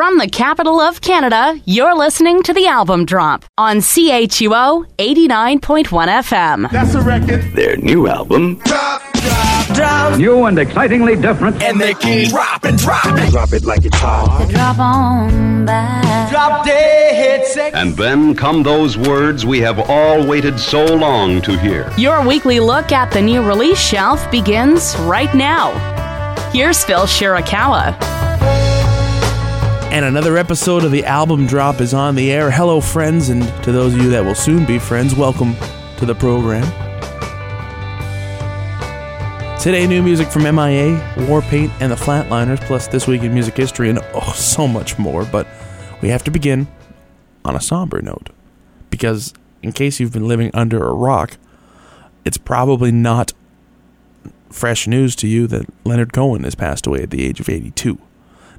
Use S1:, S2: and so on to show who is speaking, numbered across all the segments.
S1: From the capital of Canada, you're listening to the album drop on CHUO 89.1 FM.
S2: That's a record.
S3: Their new album,
S2: Drop, drop, drop.
S4: New and excitingly different.
S2: And they keep dropping, dropping.
S3: Drop It Like It's Hot.
S1: Drop on back.
S2: Drop dead sex.
S5: And then come those words we have all waited so long to hear.
S1: Your weekly look at the new release shelf begins right now. Here's Phil Shirakawa.
S6: And another episode of the album drop is on the air. Hello, friends, and to those of you that will soon be friends, welcome to the program. Today, new music from MIA, Warpaint, and the Flatliners, plus This Week in Music History, and oh, so much more. But we have to begin on a somber note. Because, in case you've been living under a rock, it's probably not fresh news to you that Leonard Cohen has passed away at the age of 82.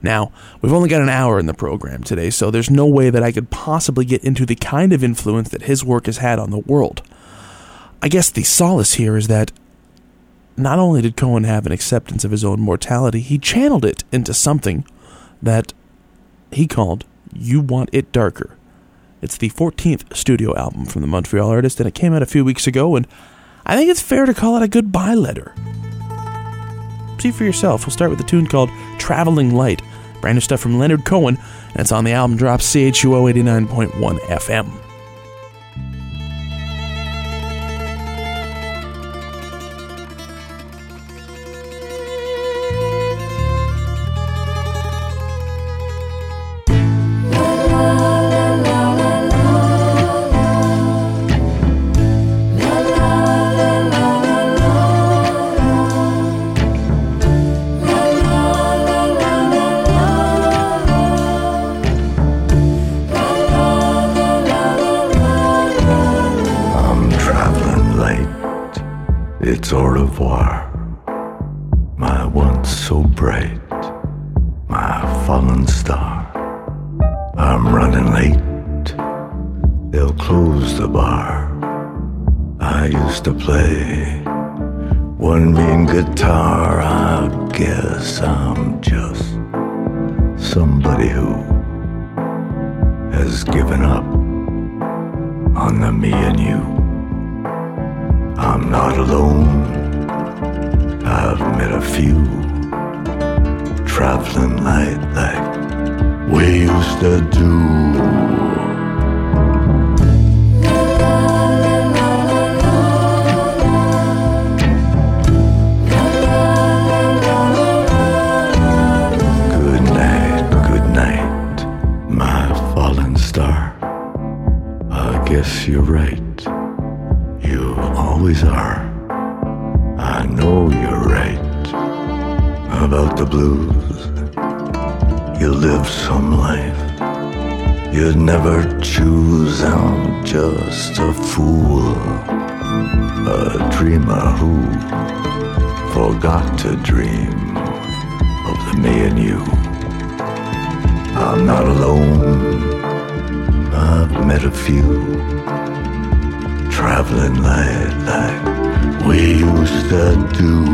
S6: Now, we've only got an hour in the program today, so there's no way that I could possibly get into the kind of influence that his work has had on the world. I guess the solace here is that not only did Cohen have an acceptance of his own mortality, he channeled it into something that he called You Want It Darker. It's the 14th studio album from the Montreal artist, and it came out a few weeks ago, and I think it's fair to call it a goodbye letter. See for yourself. We'll start with a tune called Traveling Light. Brand new stuff from Leonard Cohen, and it's on the album drop CHUO 89.1 FM.
S7: To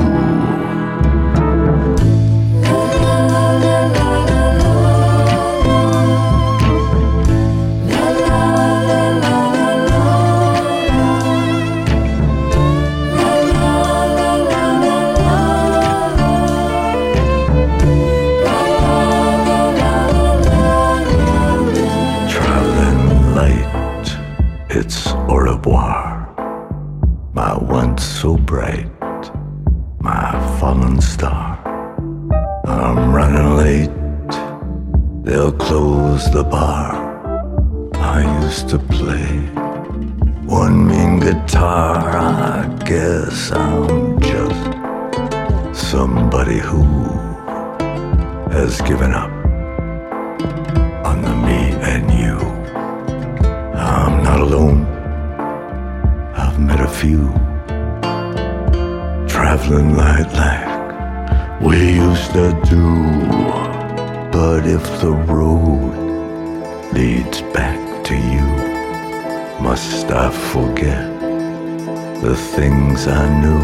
S7: I knew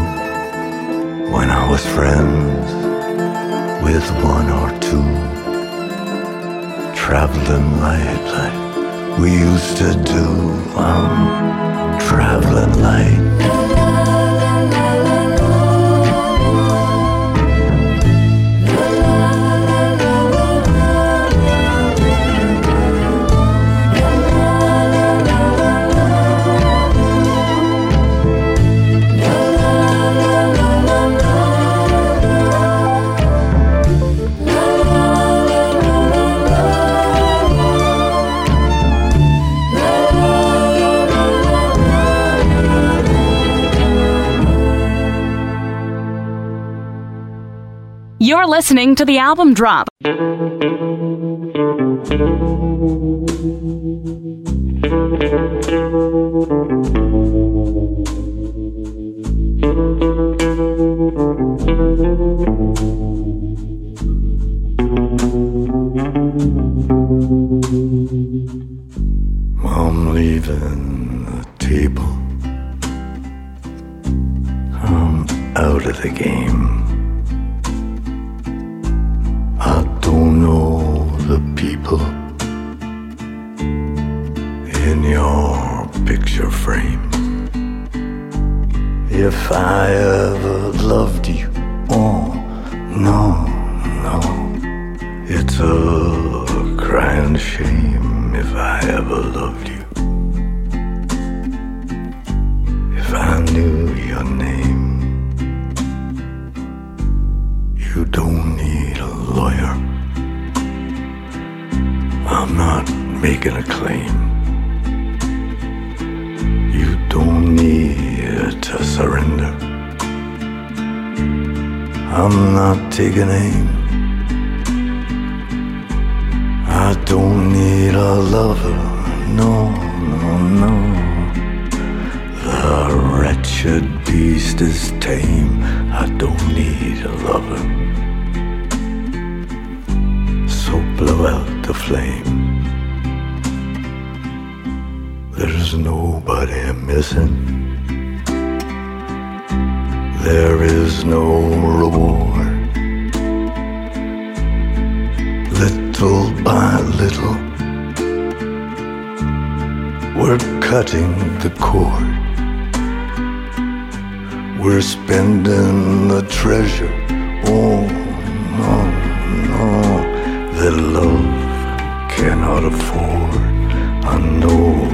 S7: when I was friends with one or two? traveling light like we used to do. I'm traveling light.
S1: You're listening to the album drop.
S7: I'm leaving the table. I'm out of the game. Frame. If I ever loved you, oh no, no, it's a crying shame if I ever loved you. If I knew your name, you don't need a lawyer. I'm not making a claim. Need to surrender. I'm not taking aim. I don't need a lover, no, no, no. The wretched beast is tame. I don't need a lover. So blow out the flame. There's nobody missing. There is no reward. Little by little, we're cutting the cord. We're spending the treasure. Oh, no, no, that love cannot afford. I know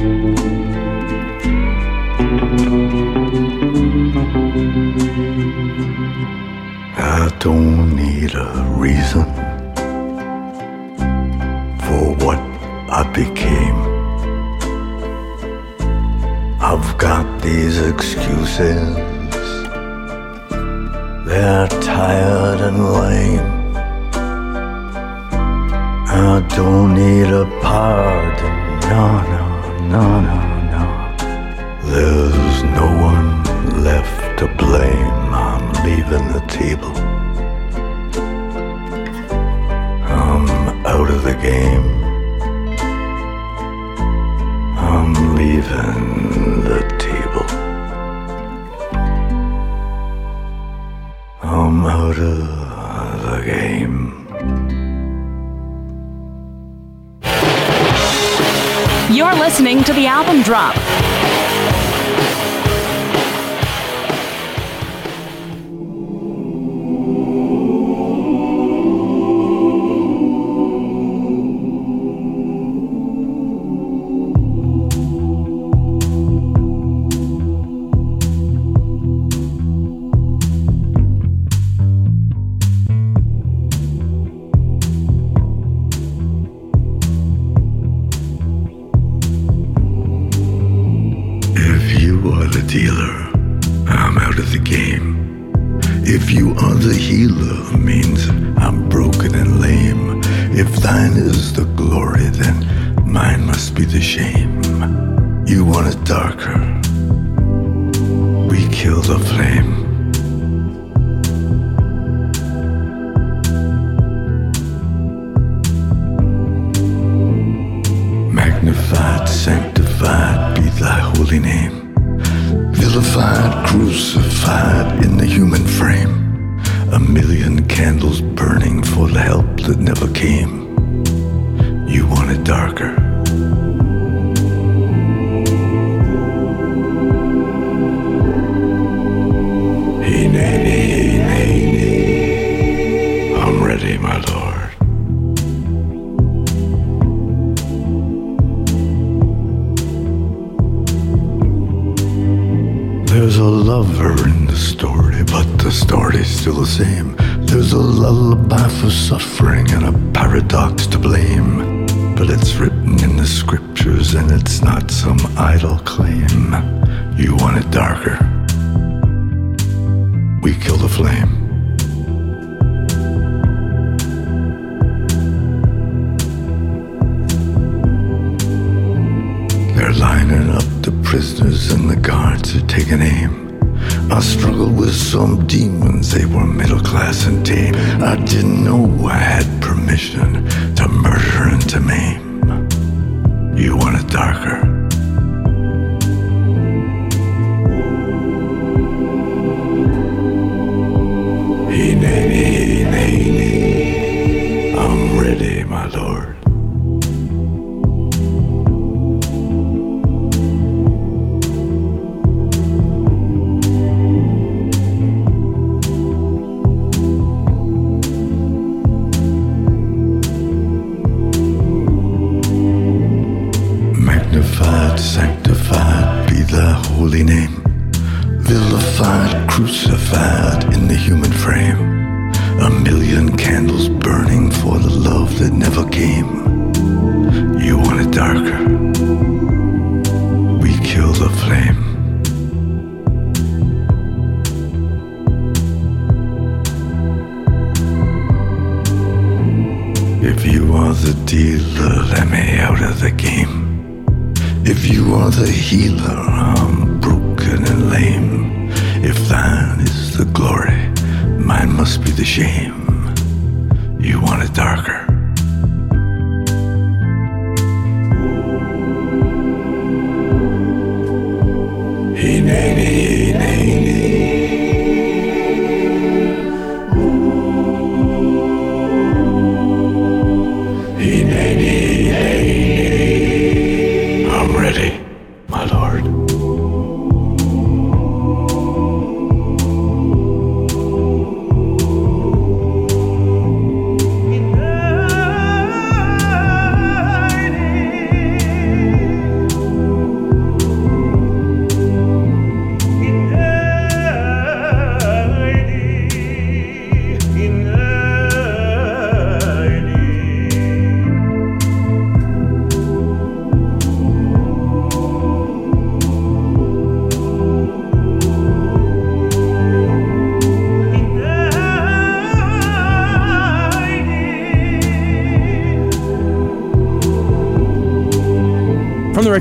S7: I don't need a reason for what I became. I've got these excuses, they're tired and lame. I don't need a pardon, no, no, no, no. There's no one left to blame. I'm leaving the table. I'm out of the game. I'm leaving the table. I'm out of the game.
S1: You're listening to the album drop.
S7: And it's not some idle claim. You want it darker. We kill the flame. They're lining up the prisoners and the guards are taking aim. I struggled with some demons, they were middle class and tame. I didn't know I had permission to murder and to maim. You want it darker?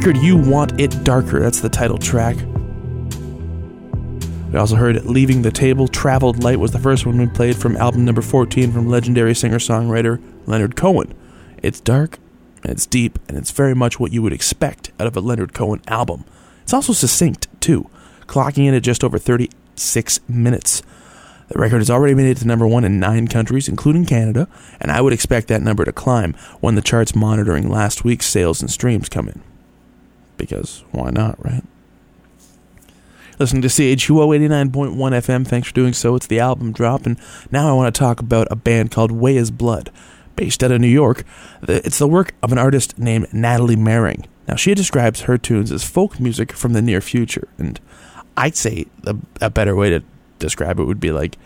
S6: Record You Want It Darker, that's the title track. We also heard Leaving the Table, Traveled Light was the first one we played from album number 14 from legendary singer songwriter Leonard Cohen. It's dark, and it's deep, and it's very much what you would expect out of a Leonard Cohen album. It's also succinct, too, clocking in at just over 36 minutes. The record has already made it to number one in nine countries, including Canada, and I would expect that number to climb when the charts monitoring last week's sales and streams come in. Because why not, right? Listening to CHUO 89.1 FM, thanks for doing so. It's the album drop, and now I want to talk about a band called Weyes Blood, based out of New York. It's the work of an artist named Natalie Mering. Now, she describes her tunes as folk music from the near future, and I'd say a, a better way to describe it would be like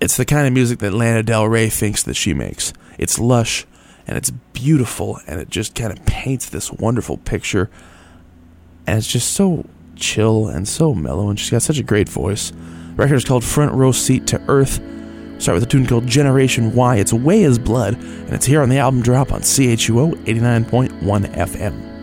S6: it's the kind of music that Lana Del Rey thinks that she makes. It's lush and it's beautiful and it just kind of paints this wonderful picture and it's just so
S1: chill and so mellow, and she's got such a great voice. The record is called Front Row Seat to Earth. Start with a tune called Generation Why. It's Weyes Blood, and it's here on the album drop on CHUO 89.1 FM.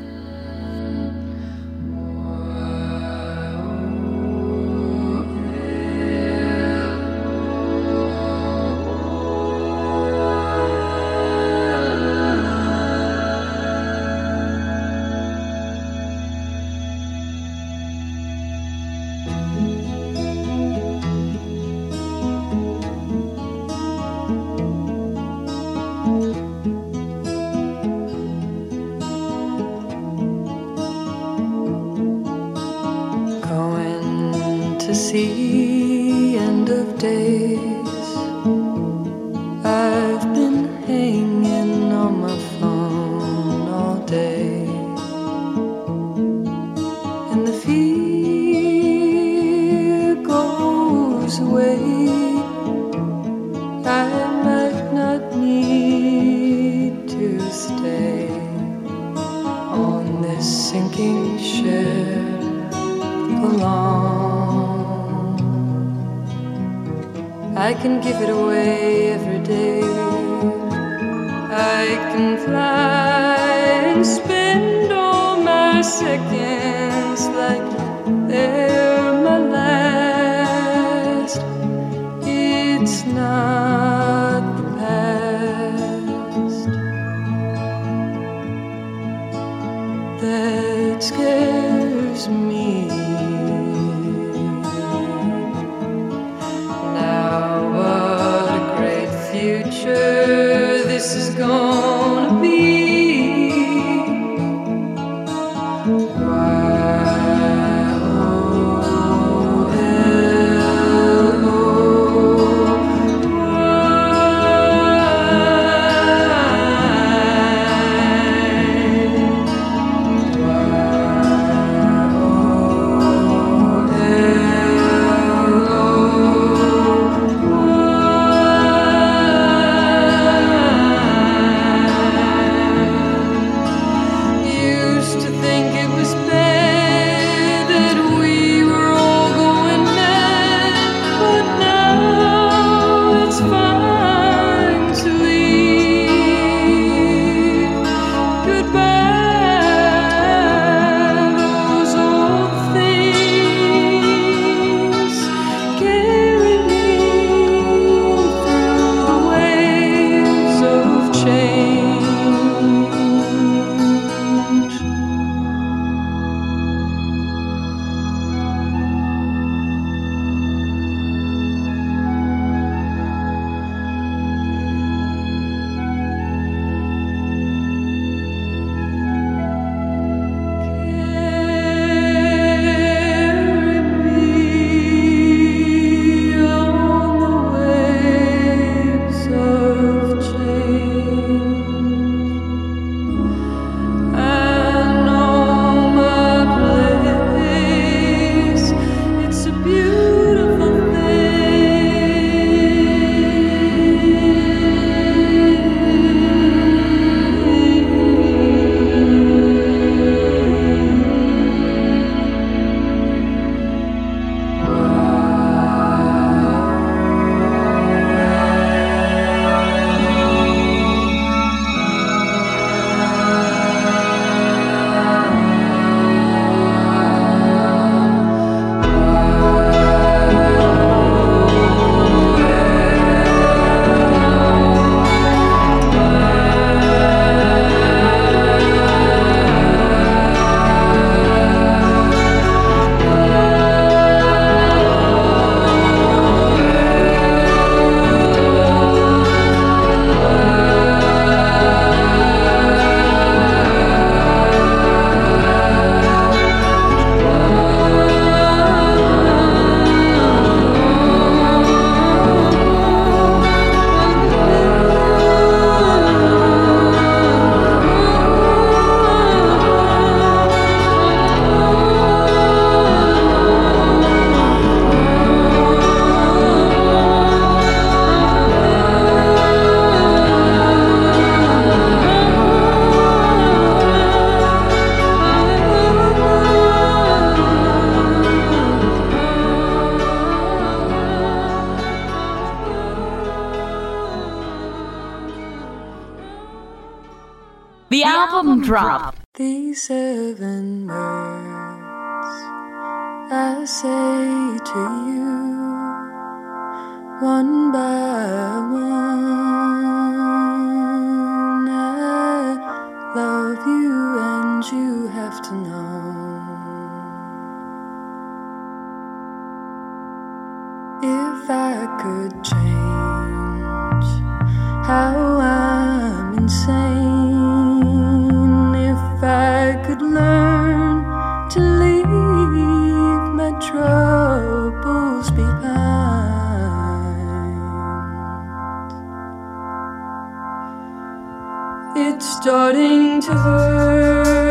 S1: could change how I'm insane if I could learn to leave my troubles behind. It's starting to hurt.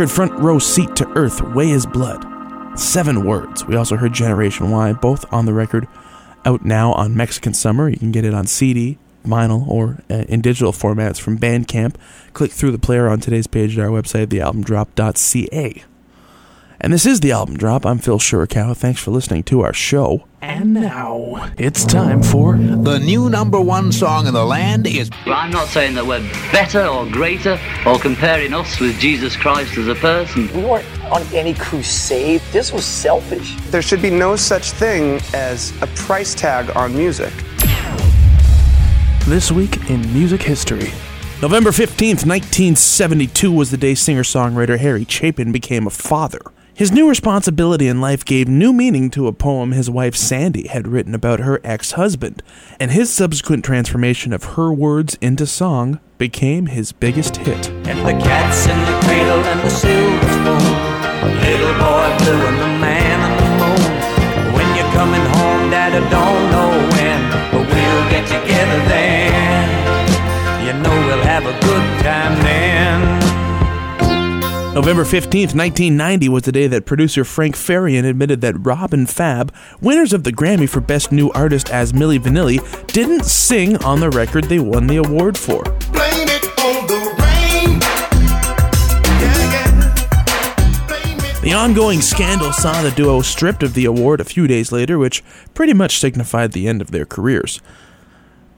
S6: record front row seat to Earth, Weyes Blood. Seven words. We also heard Generation Why, both on the record, out now on Mexican Summer. You can get it on CD, vinyl, or uh, in digital formats from Bandcamp. Click through the player on today's page at our website, thealbumdrop.ca. And this is the album drop. I'm Phil Shurikow. Thanks for listening to our show.
S8: And now it's time for
S9: the new number one song in the land is.
S10: I'm not saying that we're better or greater or comparing us with Jesus Christ as a person.
S11: We weren't
S10: on any crusade. This was selfish.
S12: There should be no such thing as a price tag on music.
S6: This week in music history. November 15th, 1972 was the day singer songwriter Harry Chapin became a father. His new responsibility in life gave new meaning to a poem his wife Sandy had written about her ex husband, and his subsequent transformation of her words into song became his biggest hit.
S13: And the cat's in the cradle and the silver spoon. Little boy blue and the man on the moon. When you're coming home, Dad, I don't know when, but we'll get together then. You know we'll have a good time then.
S6: November 15th, 1990 was the day that producer Frank Farian admitted that Rob and Fab, winners of the Grammy for Best New Artist as Milli Vanilli, didn't sing on the record they won the award for.
S2: Blame it on the rain.
S6: The ongoing scandal saw the duo stripped of the award a few days later, which pretty much signified the end of their careers.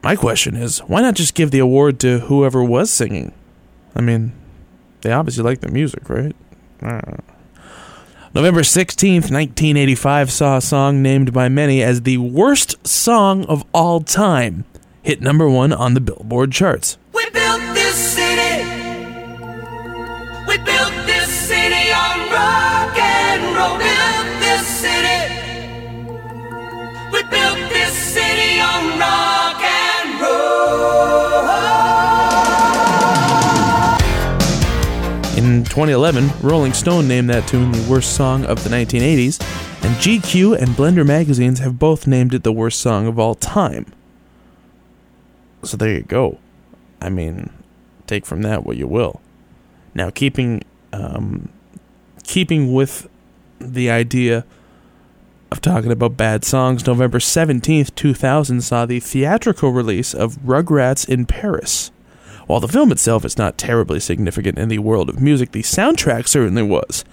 S6: My question is, why not just give the award to whoever was singing? I mean, they obviously like the music, right? November 16th, 1985 saw a song named by many as the worst song of all time hit number one on the Billboard charts.
S13: We built this city. We built
S6: 2011, Rolling Stone named that tune the worst song of the 1980s, and GQ and Blender magazines have both named it the worst song of all time. So there you go. I mean, take from that what you will. Now, keeping um, keeping with the idea of talking about bad songs, November 17th, 2000 saw the theatrical release of Rugrats in Paris. While the film itself is not terribly significant in the world of music, the soundtrack certainly was.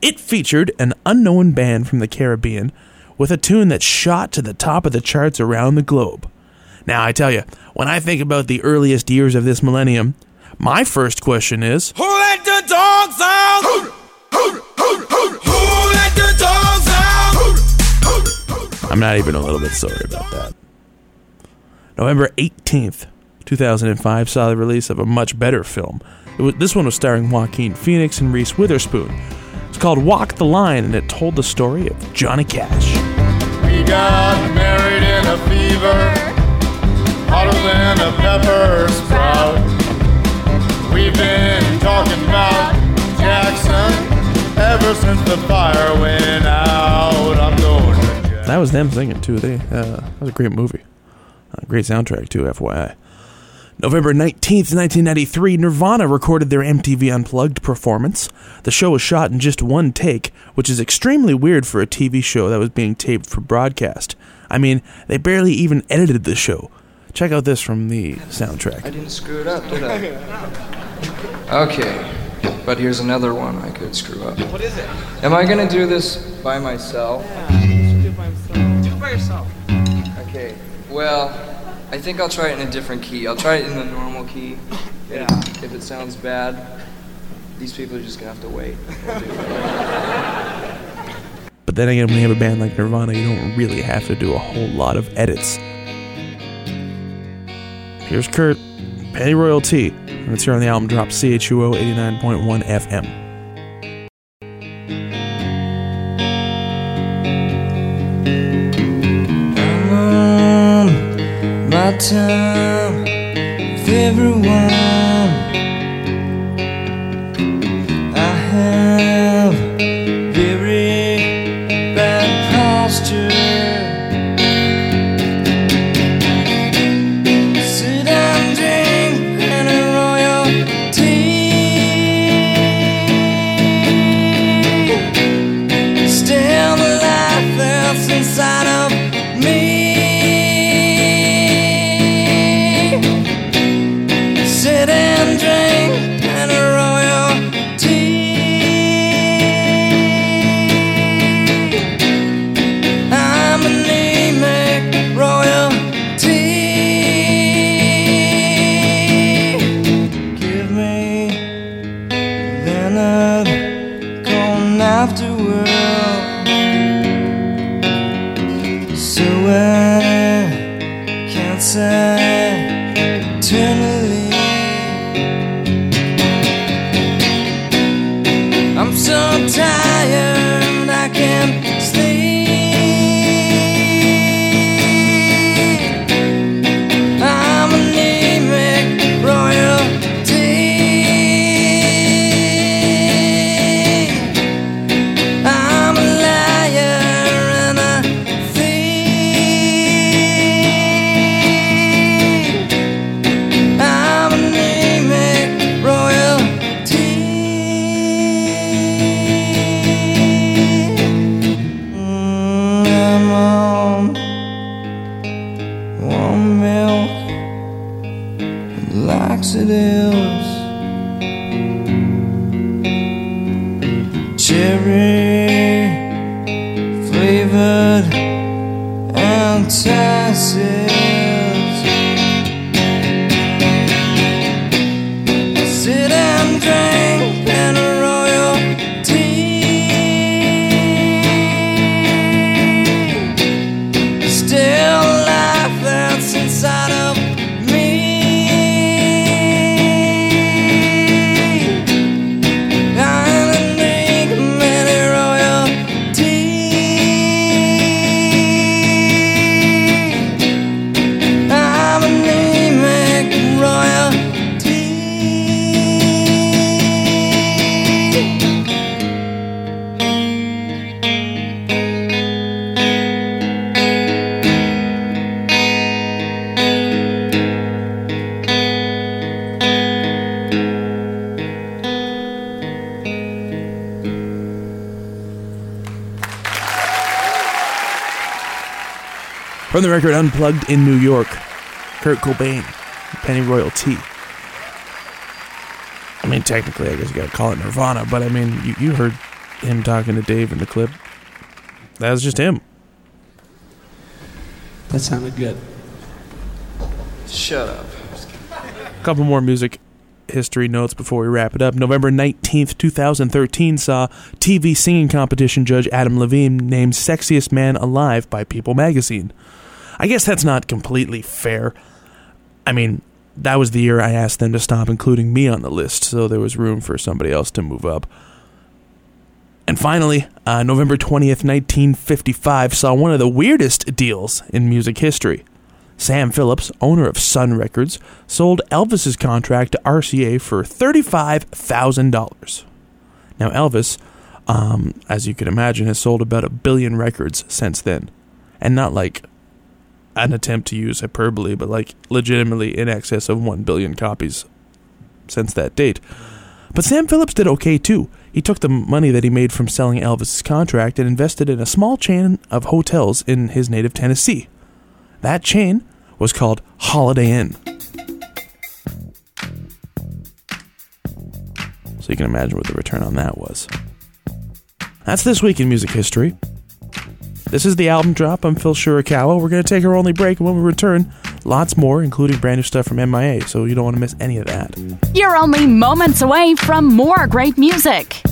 S6: It featured an unknown band from the Caribbean with a tune that shot to the top of the charts around the globe. Now, I tell you, when I think about the earliest years of this millennium, my first question is
S2: Who let the dogs out? Who let the dogs out?
S6: I'm not even a little bit sorry about that. November 18th, 2005 saw the release of a much better film. It was, this one was starring Joaquin Phoenix and Reese Witherspoon. It's called Walk the Line, and it told the story of Johnny Cash.
S14: We got married in a fever, hotter than a pepper sprout. We've been talking about Jackson ever since the fire went out. I'm going to
S6: That was them singing too. They uh, that was a great movie, uh, great soundtrack too. FYI. November 19th, 1993, Nirvana recorded their MTV Unplugged performance. The show was shot in just one take, which is extremely weird for a TV show that was being taped for broadcast. I mean, they barely even edited the show. Check out this from the soundtrack.
S15: I didn't screw it up, did I? Okay, but here's another one I could screw up.
S16: What is it?
S15: Am I gonna do this by myself?
S16: Yeah, do it by myself. Do it by yourself.
S15: Okay, well, I think I'll try it in a different key. I'll try it in the normal key.
S16: Yeah.
S15: If it sounds bad, these people are just gonna have to wait.
S6: But then again, when you have a band like Nirvana, you don't really have to do a whole lot of edits. Here's Kurt, Pennyroyal Tea, and it's here on the album drop CHUO 89.1 FM.
S13: My time with everyone. The
S6: record Unplugged in New York, Kurt Cobain, Pennyroyal Tea. I mean, technically, I guess you gotta call it Nirvana, but I mean, you, you heard him talking to Dave in the clip. That was just him.
S17: That sounded good.
S15: Shut up.
S6: A couple more music history notes before we wrap it up. November 19th, 2013 saw TV singing competition judge Adam Levine named Sexiest Man Alive by People magazine. I guess that's not completely fair. I mean, that was the year I asked them to stop including me on the list, so there was room for somebody else to move up. And finally, uh, November 20th, 1955 saw one of the weirdest deals in music history. Sam Phillips, owner of Sun Records, sold Elvis's contract to RCA for $35,000. Now, Elvis, um, as you can imagine, has sold about a billion records since then. And not like an attempt to use hyperbole, but like legitimately in excess of 1 billion copies since that date. But Sam Phillips did okay too. He took the money that he made from selling Elvis's contract and invested in a small chain of hotels in his native Tennessee. That chain was called Holiday Inn. So you can imagine what the return on that was. That's this week in music history. This is the album drop. I'm Phil Shirakawa. We're going to take our only break, and when we return, lots more, including brand new stuff from MIA, so you don't want to miss any of that.
S1: You're only moments away from more great music.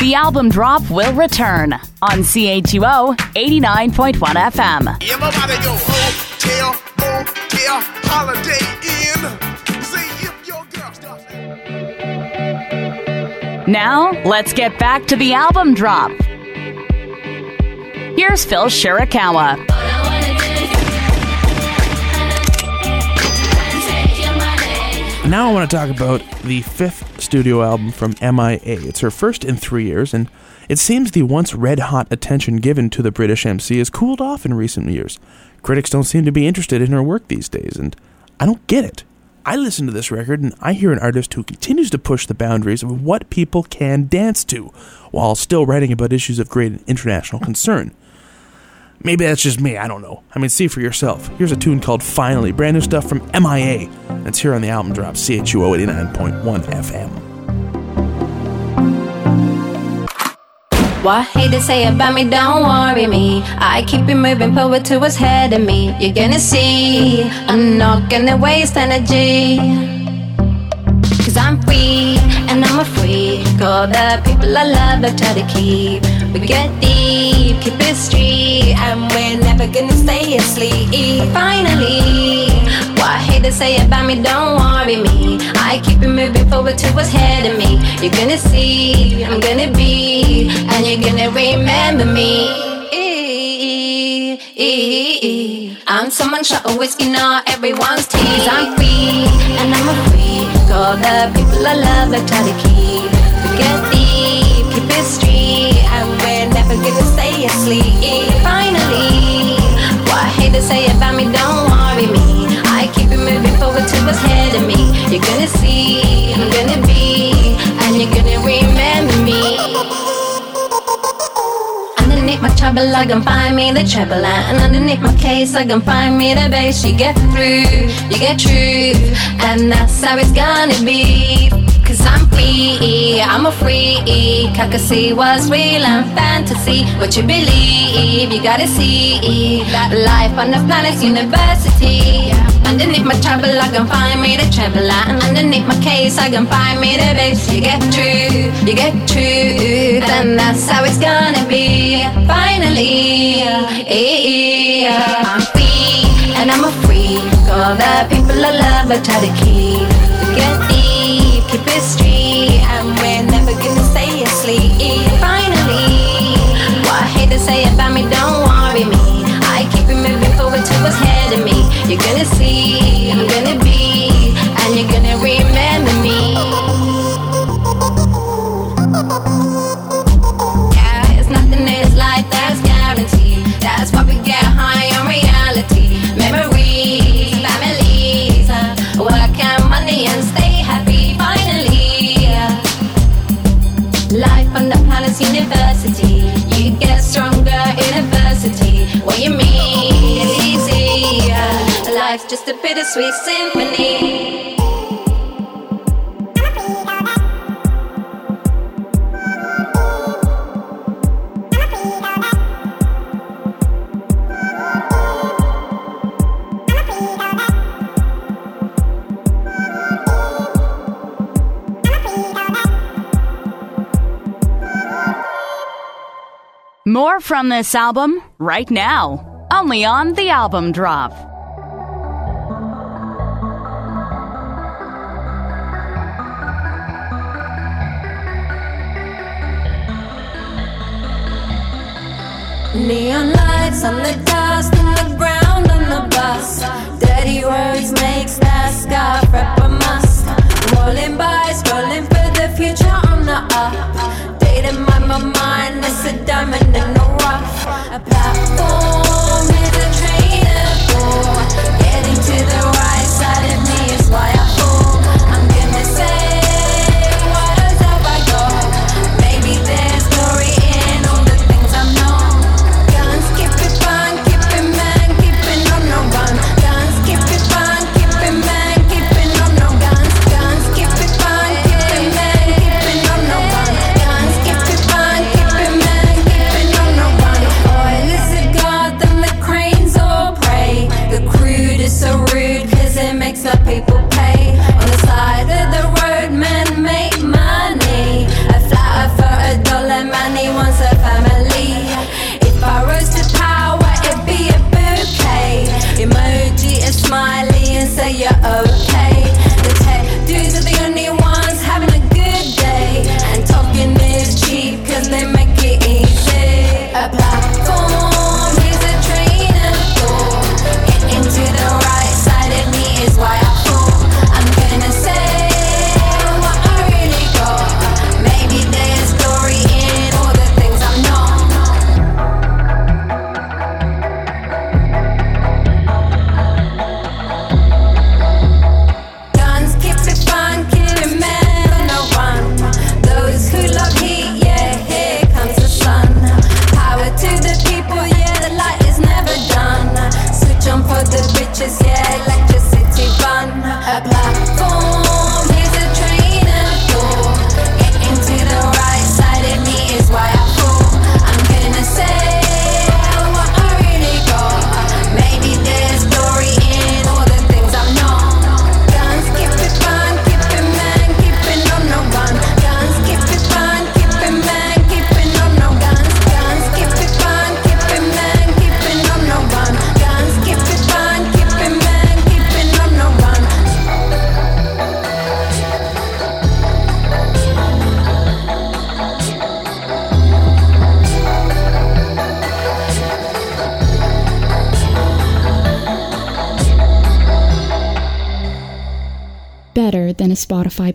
S1: The album drop will return on CHUO 89.1 FM.
S2: Everybody go hotel, motel, holiday inn. See if your girl starts.
S1: Now, let's get back to the album drop. Here's Phil Shirakawa.
S6: Now I want to talk about the fifth studio album from MIA. It's her first in three years, and it seems the once red hot attention given to the British MC has cooled off in recent years. Critics don't seem to be interested in her work these days, and I don't get it. I listen to this record and I hear an artist who continues to push the boundaries of what people can dance to, while still writing about issues of great international concern. Maybe that's just me, I don't know. I mean, see for yourself. Here's a tune called Finally, brand new stuff from MIA. That's here on the album drop, CHUO 89.1 FM.
S18: What haters say about me, don't worry me. I keep it moving, forward to what's ahead of me. You're gonna see, I'm not gonna waste energy. I'm free, and I'm a freak. All the people I love, I try to keep. We get deep, keep it street, and we're never gonna stay asleep. Finally, what I hate to say about me, don't worry me. I keep it moving forward to what's ahead of me. You're gonna see, I'm gonna be, and you're gonna remember me. I'm someone shot of whiskey, not everyone's tea. I'm free, and I'm a freak. All the people I love, I try to keep. Forget deep, keep it street, and we're never gonna stay asleep. Finally, what I hate to say about me, don't worry me. I keep it moving forward to what's ahead of me. You're gonna see, Trouble, I can find me the treble And underneath my case, I can find me the bass You get through, you get truth. And that's how it's gonna be. Cause I'm free, I'm a freak. I can see what's real and fantasy. What you believe, you gotta see. That life on the planet's university Underneath my trouble, I can find me the treble And underneath my case, I can find me the bass You get truth, you get truth And that's how it's gonna be. Finally, I'm free and I'm a freak All the people I love, I try to keep. Get deep, keep it street And we're never gonna stay asleep. Finally, what I hate to say about me, don't You're gonna see, I'm gonna be And you're gonna remember me yeah, it's nothing that's guaranteed. That's why we get high on reality. Memories, families, uh, work and money and stay happy. Finally, life on the planet's university. You get stronger in adversity. What you mean? Life's just a bittersweet symphony.
S1: More from this album right now, only on the album drop.
S19: Neon lights on the dust and the ground on the bus. Dirty words makes that scar rap a must. Rolling by, scrolling for the future on the up. Dating my, my mind, it's a diamond in the rough. A platform is a trainer for getting to the right side of me is why I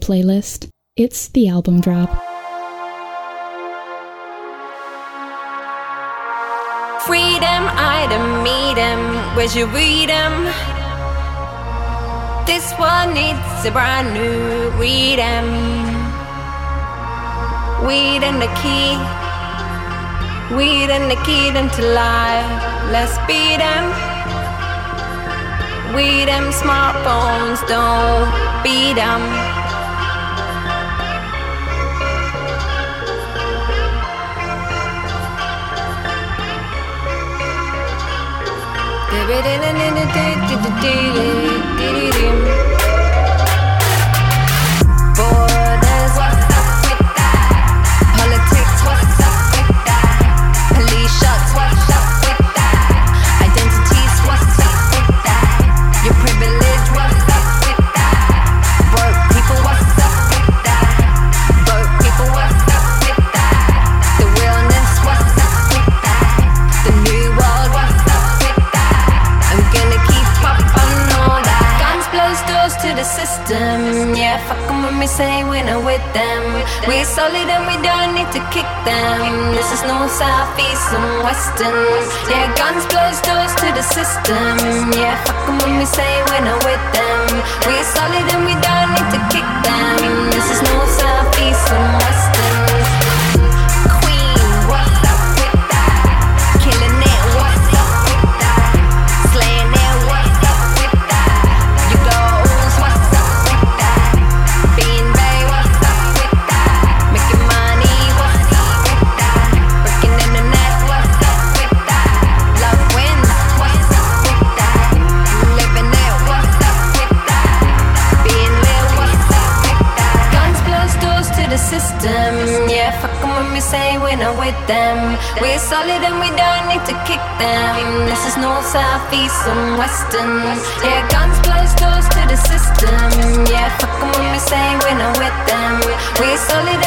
S17: playlist. It's the album drop.
S19: Freedom, I don't meet 'em. Where'd you read 'em? This one needs a brand new read 'em. Weed and the key. Weed and the key into life. Let's beat 'em. We them smartphones don't beat 'em. Borders, 'em when say we're with them. We're solid and we don't need to kick them. This is no south, east, and western. Yeah, guns close doors to the system. Yeah, fuck 'em when we say we're not with them. We're solid and we don't need to kick them. This is no south, east, and western. Solid and we don't need to kick them. This is north, south, east, and western. Yeah, guns blows doors to the system. Yeah, fuck 'em when we say we're not with them. We're solid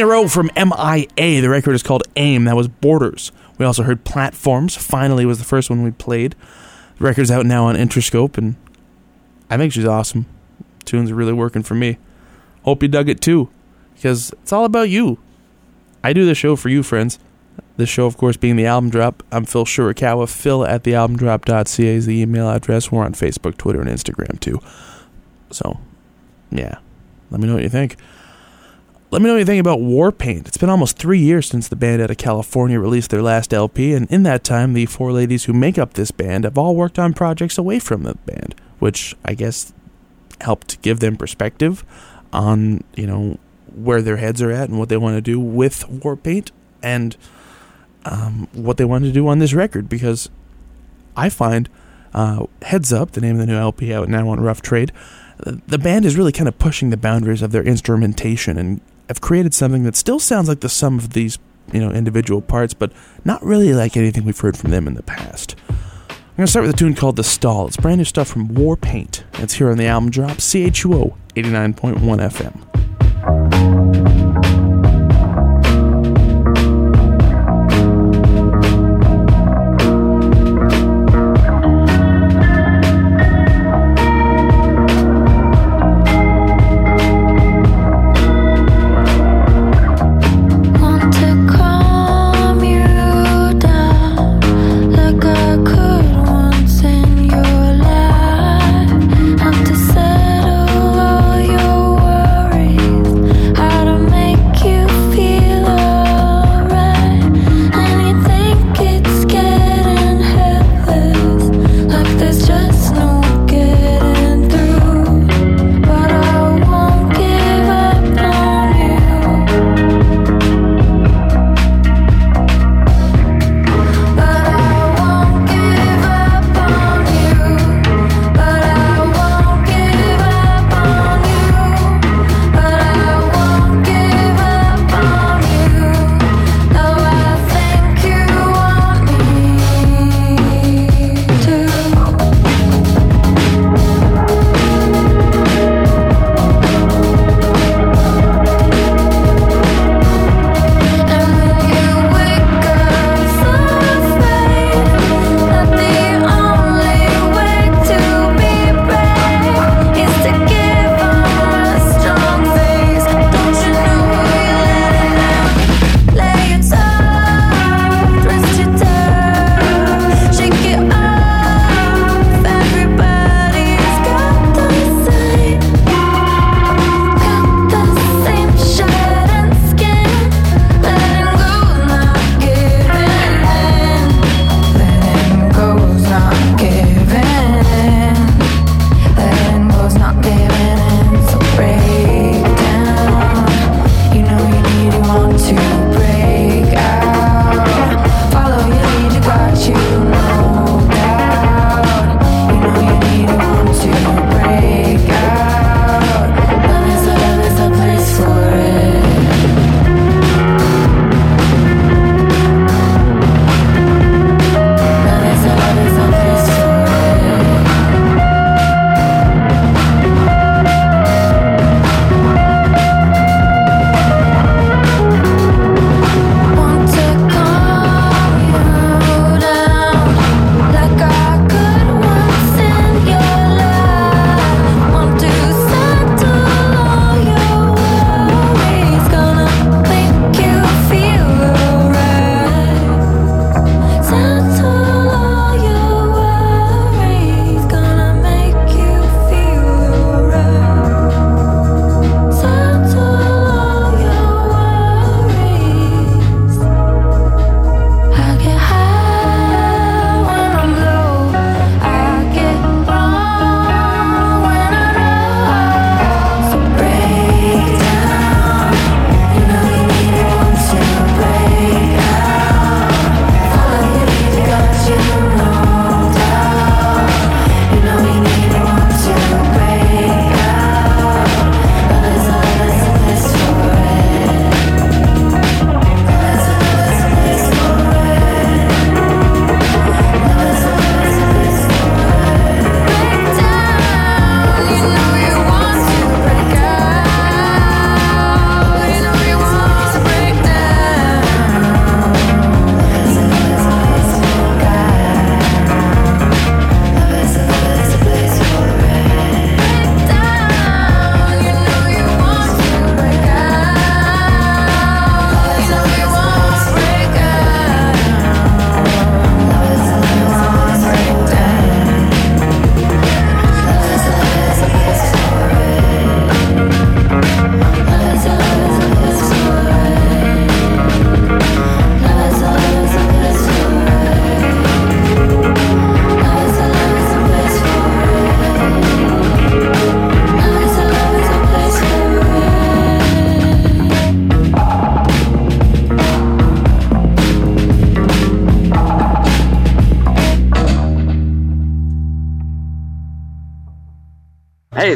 S19: in
S6: a row from MIA. The record is called AIM. That was Borders. We also heard Platforms. Finally was the first one we played. The record's out now on Interscope, and I think she's awesome. Tunes are really working for me. Hope you dug it too, because it's all about you. I do the show for you, friends. This show, of course, being the album drop. I'm Phil Shirakawa. Phil at thealbumdrop.ca is the email address. We're on Facebook, Twitter, and Instagram too. So, yeah. Let me know what you think. Let me know anything about Warpaint. It's been almost three years since the band out of California released their last LP, and in that time, the four ladies who make up this band have all worked on projects away from the band, which I guess helped give them perspective on, you know, where their heads are at and what they want to do with Warpaint and
S20: um, what they want to do on this record because I find uh, Heads Up, the name of the new LP out now on Rough Trade, uh, the band is really kind of pushing the boundaries of their instrumentation and I've created something that still sounds like the sum of these, you know, individual parts, but not really like anything we've heard from them in the past. I'm gonna start with a tune called "The Stall." It's brand new stuff from Warpaint. It's here on the album drop CHUO 89.1 FM.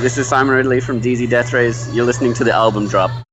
S20: Simon Ridley from DZ Deathrays. You're listening to the album drop.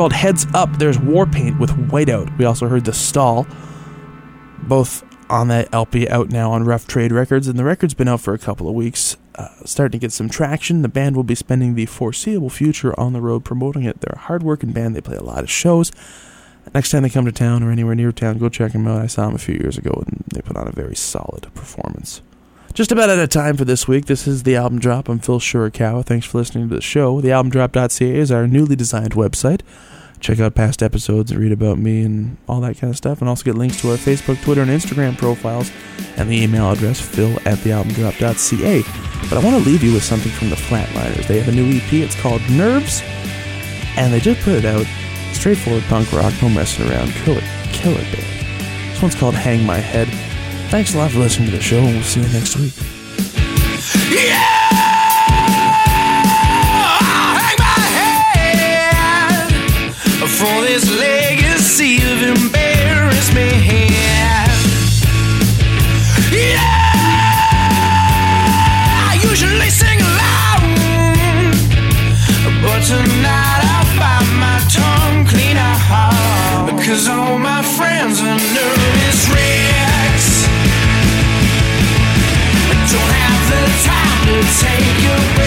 S6: Called Heads Up, there's Warpaint with Whiteout. We also heard The Stall, both on that LP out now on Rough Trade Records, and the record's been out for a couple of weeks. Uh, starting to get some traction. The band will be spending the foreseeable future on the road promoting it. They're a hard-working band. They play a lot of shows. Next time they come to town or anywhere near town, go check them out. I saw them a few years ago, and they put on a very solid performance. Just about out of time for this week. This is the album drop. I'm Phil Shirakawa. Thanks for listening to the show. The Thealbumdrop.ca is our newly designed website. Check out past episodes read about me and all that kind of stuff. And also get links to our Facebook, Twitter, and Instagram profiles and the email address phil at thealbumdrop.ca. But I want to leave you with something from the Flatliners. They have a new EP. It's called Nerves. And they just put it out. Straightforward punk rock, no messing around. Killer, killer band. This one's called Hang My Head. Thanks a lot for listening to the show, and we'll see you next week.
S21: The time to take a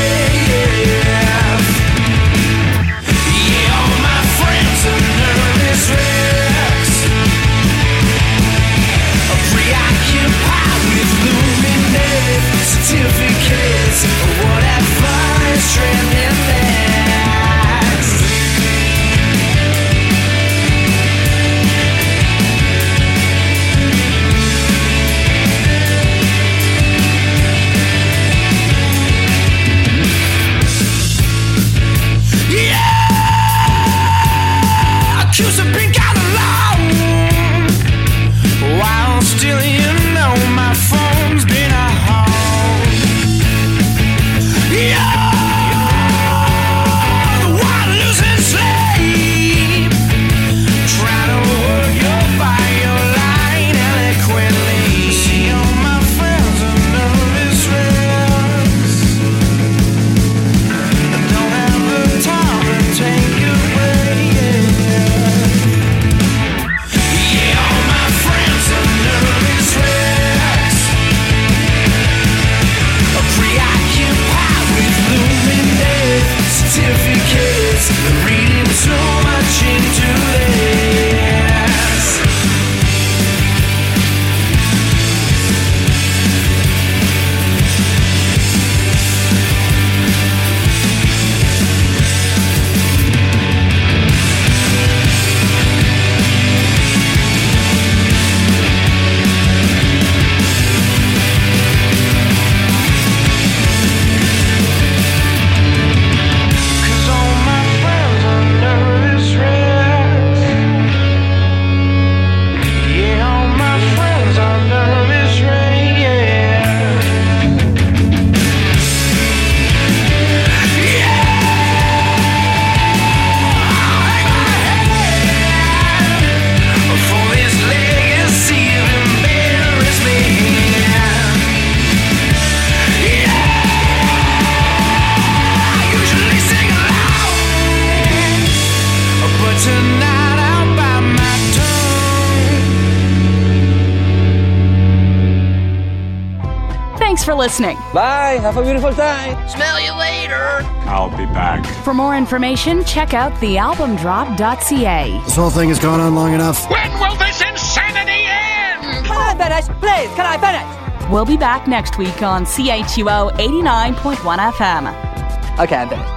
S1: listening.
S10: Bye. Have a beautiful time.
S19: Smell you later.
S3: I'll be back.
S1: For more information, check out thealbumdrop.ca.
S22: This whole thing has gone on long enough.
S19: When will this insanity end?
S16: Can I finish? Please, can I finish?
S1: We'll be back next week on CHUO 89.1 FM.
S16: Okay, I'm finished.